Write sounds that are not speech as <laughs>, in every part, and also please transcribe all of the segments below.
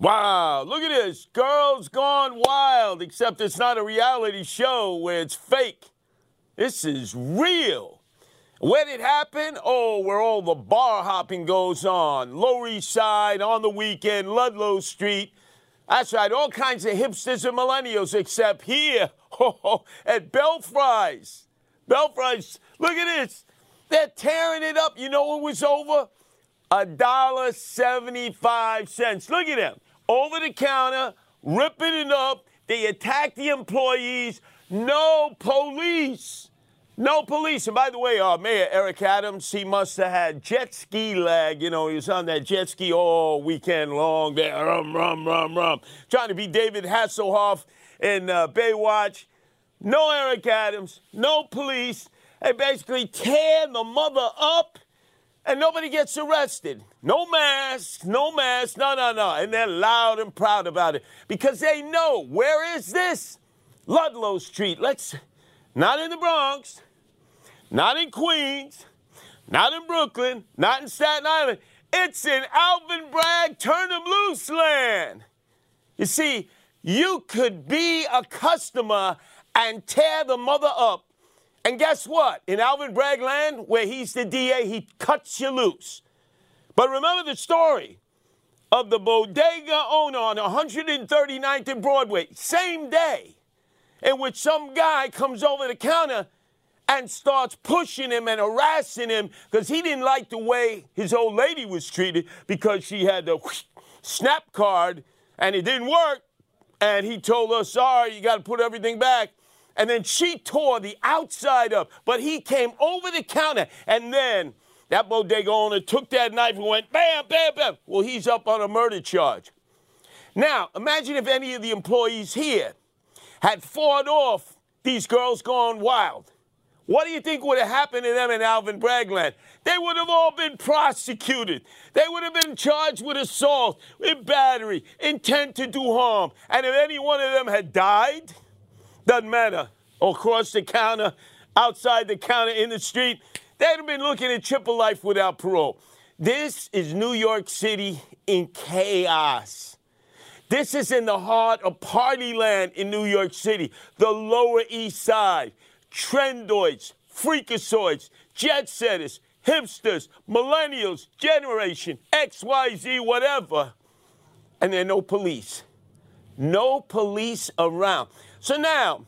Wow, look at this. Girls Gone Wild, except it's not a reality show where it's fake. This is real. Did it happen? Oh, where all the bar hopping goes on. Lower East Side, on the weekend, Ludlow Street. That's right, all kinds of hipsters and millennials, except here <laughs> oh, at Belfries. Belfries, look at this. They're tearing it up. You know it was over? A dollar seventy-five cents. Look at them. Over the counter, ripping it up. They attack the employees. No police. No police. And by the way, uh, Mayor Eric Adams, he must have had jet ski lag. You know, he was on that jet ski all weekend long there, rum, rum, rum, rum, trying to be David Hasselhoff in uh, Baywatch. No Eric Adams, no police. They basically tear the mother up and nobody gets arrested. No mask, no mask, no, no, no. And they're loud and proud about it because they know where is this? Ludlow Street. Let's, not in the Bronx, not in Queens, not in Brooklyn, not in Staten Island. It's in Alvin Bragg Turn 'em Loose land. You see, you could be a customer and tear the mother up and guess what? In Alvin Bragg land, where he's the DA, he cuts you loose. But remember the story of the bodega owner on 139th and Broadway, same day, in which some guy comes over the counter and starts pushing him and harassing him because he didn't like the way his old lady was treated because she had the snap card and it didn't work. And he told her, sorry, you got to put everything back and then she tore the outside up. But he came over the counter, and then that bodega owner took that knife and went bam, bam, bam. Well, he's up on a murder charge. Now, imagine if any of the employees here had fought off these girls gone wild. What do you think would have happened to them in Alvin Bragland? They would have all been prosecuted. They would have been charged with assault, with battery, intent to do harm. And if any one of them had died, doesn't matter. Across the counter, outside the counter, in the street. They'd have been looking at triple life without parole. This is New York City in chaos. This is in the heart of party land in New York City, the Lower East Side. Trendoids, freakazoids, jet setters, hipsters, millennials, generation, XYZ, whatever. And there are no police. No police around. So now,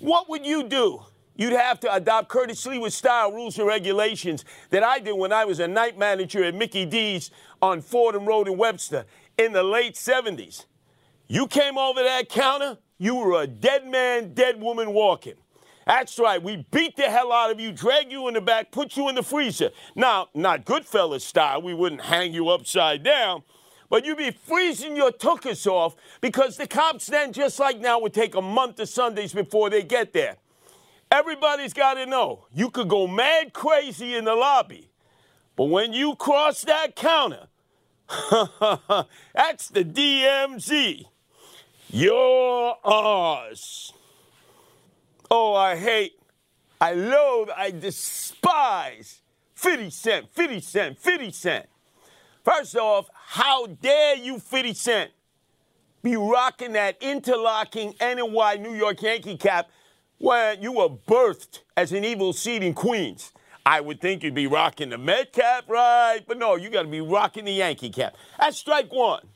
what would you do? You'd have to adopt Curtis Sliwa style rules and regulations that I did when I was a night manager at Mickey D's on Fordham Road in Webster in the late 70s. You came over that counter, you were a dead man, dead woman walking. That's right. We beat the hell out of you, drag you in the back, put you in the freezer. Now, not Goodfellas style. We wouldn't hang you upside down but you'd be freezing your tuchus off because the cops then, just like now, would take a month of Sundays before they get there. Everybody's got to know you could go mad crazy in the lobby, but when you cross that counter, <laughs> that's the DMZ. You're ours. Oh, I hate, I loathe, I despise 50 Cent, 50 Cent, 50 Cent. First off, how dare you, 50 Cent, be rocking that interlocking NY New York Yankee cap when you were birthed as an evil seed in Queens? I would think you'd be rocking the Met cap, right? But no, you got to be rocking the Yankee cap. That's strike one.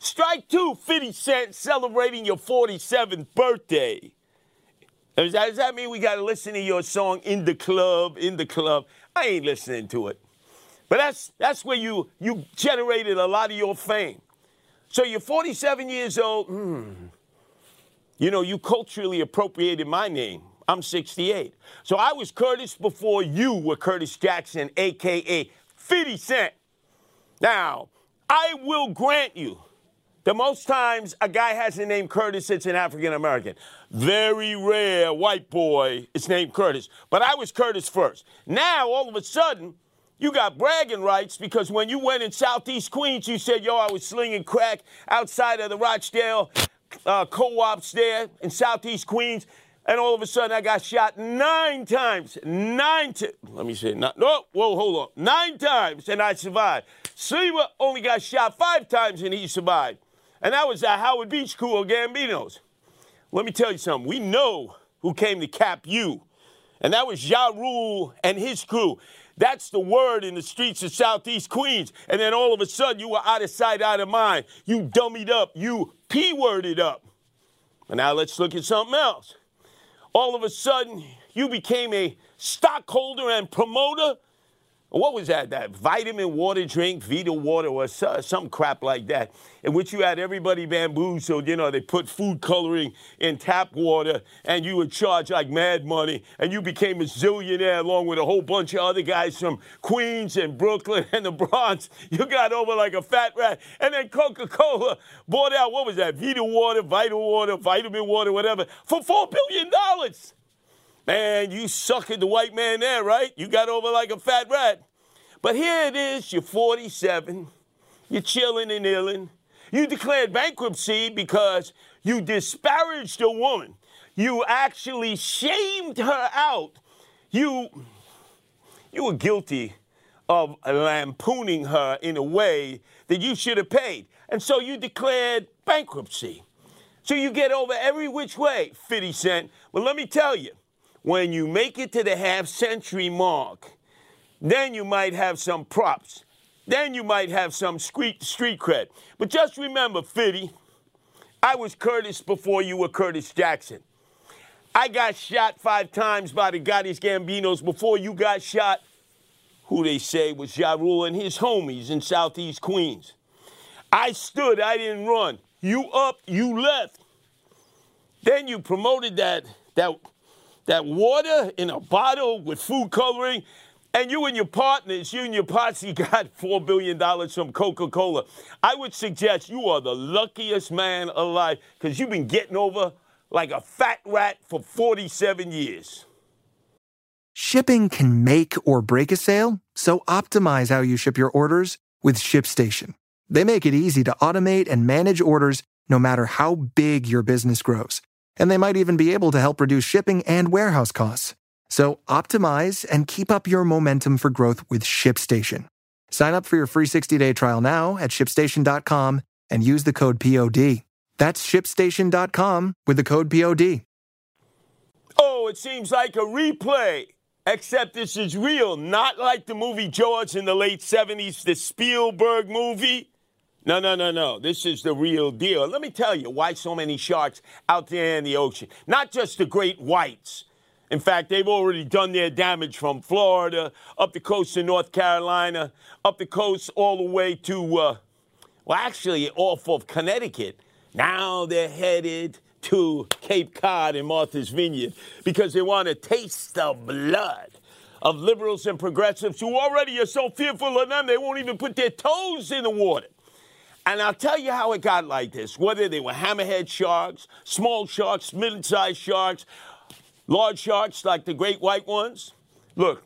Strike two, 50 Cent celebrating your 47th birthday. Does that, does that mean we got to listen to your song in the club, in the club? I ain't listening to it. But that's that's where you you generated a lot of your fame. So you're 47 years old. Hmm. You know, you culturally appropriated my name. I'm 68. So I was Curtis before you were Curtis Jackson, aka 50 Cent. Now, I will grant you the most times a guy has a name Curtis, it's an African American. Very rare white boy is named Curtis. But I was Curtis first. Now, all of a sudden, you got bragging rights because when you went in Southeast Queens, you said, yo, I was slinging crack outside of the Rochdale uh, co-ops there in Southeast Queens. And all of a sudden, I got shot nine times. Nine times. Let me say, no, whoa, hold on. Nine times, and I survived. Sliwa only got shot five times, and he survived. And that was the Howard Beach of Gambinos. Let me tell you something. We know who came to cap you. And that was Ja Rule and his crew. That's the word in the streets of Southeast Queens. And then all of a sudden, you were out of sight, out of mind. You dummied up. You P worded up. And now let's look at something else. All of a sudden, you became a stockholder and promoter what was that? That vitamin water drink, Vita water, or some crap like that, in which you had everybody bamboozled. You know, they put food coloring in tap water, and you would charge like mad money, and you became a zillionaire along with a whole bunch of other guys from Queens and Brooklyn and the Bronx. You got over like a fat rat, and then Coca-Cola bought out what was that? Vita water, Vital water, vitamin water, whatever, for four billion dollars. Man, you suckered the white man there, right? You got over like a fat rat. But here it is, you're 47, you're chilling and illing. You declared bankruptcy because you disparaged a woman. You actually shamed her out. You, you were guilty of lampooning her in a way that you should have paid. And so you declared bankruptcy. So you get over every which way, 50 Cent. But let me tell you, when you make it to the half century mark, then you might have some props. Then you might have some street, street cred. But just remember, Fitty, I was Curtis before you were Curtis Jackson. I got shot five times by the Gotti's Gambinos before you got shot, who they say was Ja Rule and his homies in Southeast Queens. I stood, I didn't run. You up, you left. Then you promoted that, that that water in a bottle with food coloring, and you and your partners, you and your posse <laughs> got $4 billion from Coca Cola. I would suggest you are the luckiest man alive because you've been getting over like a fat rat for 47 years. Shipping can make or break a sale, so optimize how you ship your orders with ShipStation. They make it easy to automate and manage orders no matter how big your business grows and they might even be able to help reduce shipping and warehouse costs. So optimize and keep up your momentum for growth with ShipStation. Sign up for your free 60-day trial now at shipstation.com and use the code POD. That's shipstation.com with the code POD. Oh, it seems like a replay, except this is real, not like the movie Jaws in the late 70s, the Spielberg movie. No, no, no, no. This is the real deal. Let me tell you why so many sharks out there in the ocean. Not just the great whites. In fact, they've already done their damage from Florida, up the coast of North Carolina, up the coast all the way to, uh, well, actually off of Connecticut. Now they're headed to Cape Cod and Martha's Vineyard because they want to taste the blood of liberals and progressives who already are so fearful of them they won't even put their toes in the water. And I'll tell you how it got like this whether they were hammerhead sharks, small sharks, middle sized sharks, large sharks like the great white ones. Look,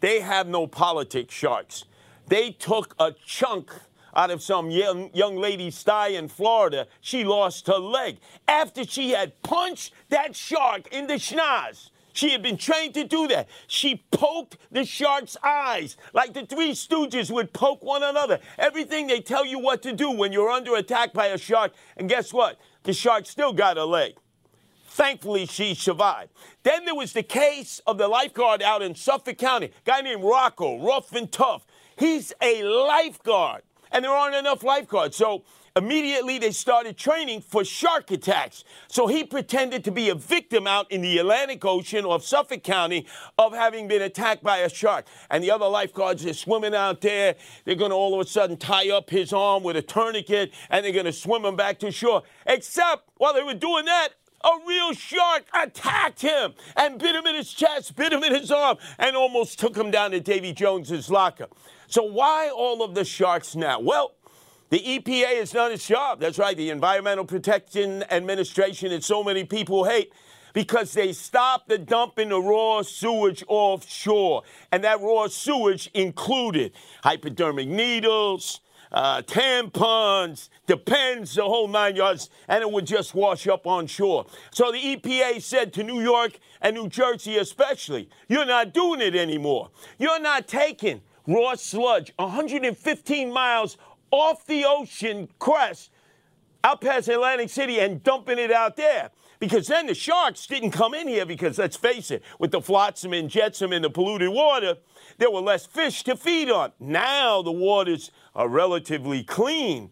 they have no politics, sharks. They took a chunk out of some young, young lady's thigh in Florida. She lost her leg after she had punched that shark in the schnoz. She had been trained to do that. She poked the shark's eyes like the three stooges would poke one another. Everything they tell you what to do when you're under attack by a shark. And guess what? The shark still got a leg. Thankfully, she survived. Then there was the case of the lifeguard out in Suffolk County, guy named Rocco, rough and tough. He's a lifeguard, and there aren't enough lifeguards. So Immediately, they started training for shark attacks. So he pretended to be a victim out in the Atlantic Ocean of Suffolk County of having been attacked by a shark. And the other lifeguards are swimming out there. They're going to all of a sudden tie up his arm with a tourniquet and they're going to swim him back to shore. Except while they were doing that, a real shark attacked him and bit him in his chest, bit him in his arm, and almost took him down to Davy Jones's locker. So why all of the sharks now? Well, the EPA has done its job. That's right, the Environmental Protection Administration that so many people hate because they stopped the dumping of raw sewage offshore. And that raw sewage included hypodermic needles, uh, tampons, depends, the whole nine yards, and it would just wash up on shore. So the EPA said to New York and New Jersey especially, you're not doing it anymore. You're not taking raw sludge 115 miles off the ocean crest out past Atlantic City and dumping it out there. Because then the sharks didn't come in here because, let's face it, with the flotsam and jetsam in the polluted water, there were less fish to feed on. Now the waters are relatively clean.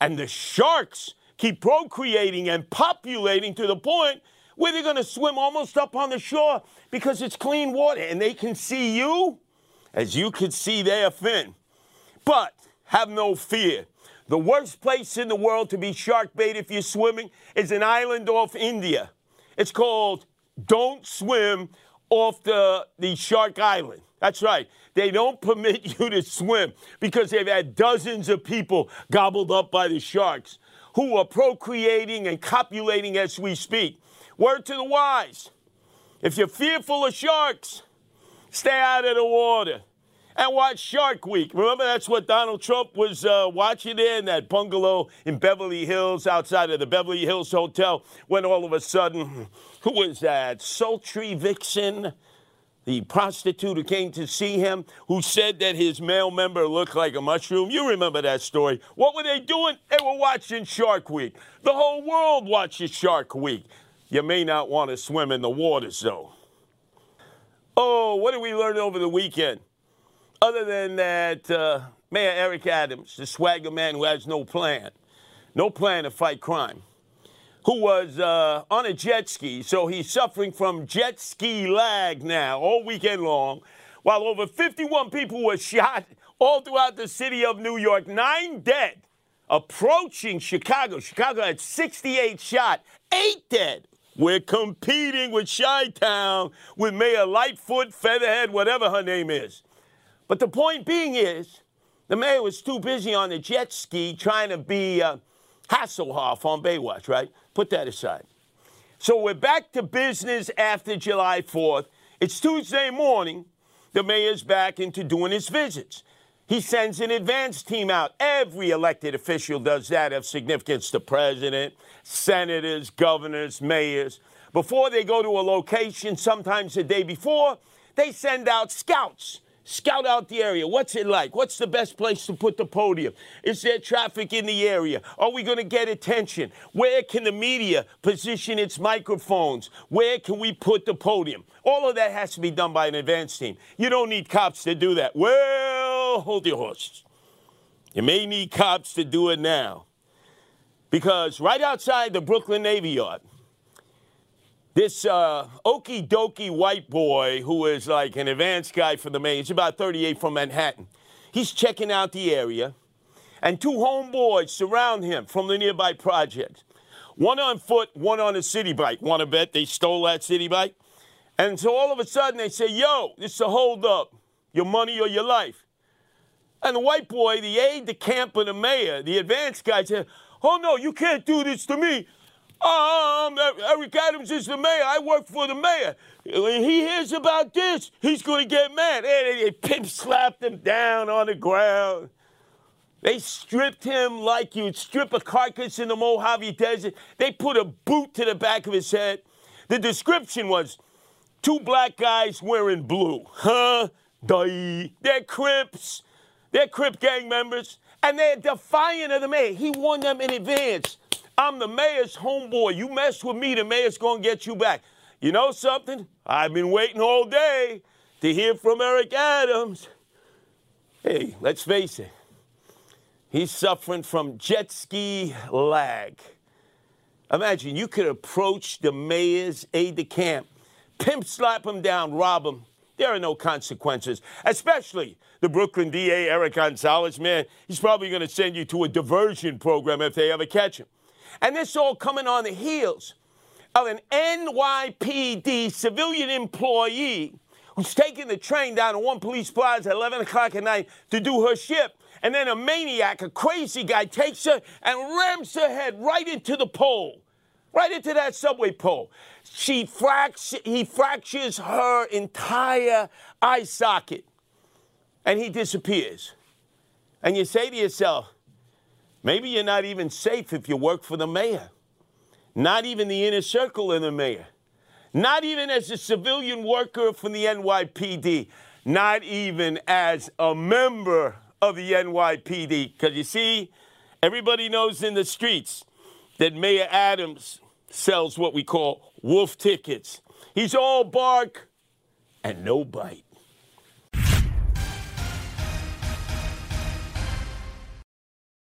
And the sharks keep procreating and populating to the point where they're going to swim almost up on the shore because it's clean water and they can see you as you can see their fin. But have no fear. The worst place in the world to be shark bait if you're swimming is an island off India. It's called Don't Swim off the, the Shark Island. That's right. They don't permit <laughs> you to swim because they've had dozens of people gobbled up by the sharks who are procreating and copulating as we speak. Word to the wise if you're fearful of sharks, stay out of the water and watch Shark Week. Remember, that's what Donald Trump was uh, watching in that bungalow in Beverly Hills, outside of the Beverly Hills Hotel, when all of a sudden, who was that? Sultry Vixen, the prostitute who came to see him, who said that his male member looked like a mushroom. You remember that story. What were they doing? They were watching Shark Week. The whole world watches Shark Week. You may not want to swim in the waters, though. Oh, what did we learn over the weekend? Other than that, uh, Mayor Eric Adams, the swagger man who has no plan, no plan to fight crime, who was uh, on a jet ski, so he's suffering from jet ski lag now all weekend long, while over 51 people were shot all throughout the city of New York, nine dead, approaching Chicago. Chicago had 68 shot, eight dead. We're competing with Chi Town, with Mayor Lightfoot, Featherhead, whatever her name is. But the point being is, the mayor was too busy on the jet ski trying to be uh, Hasselhoff on Baywatch, right? Put that aside. So we're back to business after July 4th. It's Tuesday morning. The mayor's back into doing his visits. He sends an advance team out. Every elected official does that of significance the president, senators, governors, mayors. Before they go to a location, sometimes the day before, they send out scouts. Scout out the area. What's it like? What's the best place to put the podium? Is there traffic in the area? Are we going to get attention? Where can the media position its microphones? Where can we put the podium? All of that has to be done by an advance team. You don't need cops to do that. Well, hold your horses. You may need cops to do it now. Because right outside the Brooklyn Navy Yard, this uh, okie dokie white boy who is like an advanced guy for the mayor, he's about 38 from Manhattan. He's checking out the area, and two homeboys surround him from the nearby projects. One on foot, one on a city bike. Want to bet they stole that city bike? And so all of a sudden they say, Yo, this is a holdup, your money or your life. And the white boy, the aide de camp of the mayor, the advanced guy said, Oh no, you can't do this to me. Um, Eric Adams is the mayor. I work for the mayor. When he hears about this, he's going to get mad. And they pimp slapped him down on the ground. They stripped him like you'd strip a carcass in the Mojave Desert. They put a boot to the back of his head. The description was two black guys wearing blue. Huh? They're Crips. They're Crip gang members. And they're defiant of the mayor. He warned them in advance. I'm the mayor's homeboy. You mess with me, the mayor's going to get you back. You know something? I've been waiting all day to hear from Eric Adams. Hey, let's face it. He's suffering from jet ski lag. Imagine you could approach the mayor's aide de camp, pimp slap him down, rob him. There are no consequences, especially the Brooklyn DA, Eric Gonzalez. Man, he's probably going to send you to a diversion program if they ever catch him. And this all coming on the heels of an NYPD civilian employee who's taking the train down to one police plaza at 11 o'clock at night to do her shift. And then a maniac, a crazy guy, takes her and rams her head right into the pole, right into that subway pole. She fract- he fractures her entire eye socket and he disappears. And you say to yourself, maybe you're not even safe if you work for the mayor, not even the inner circle of the mayor, not even as a civilian worker from the NYPD, not even as a member of the NYPD. Because you see, everybody knows in the streets that Mayor Adams sells what we call wolf tickets. He's all bark and no bite.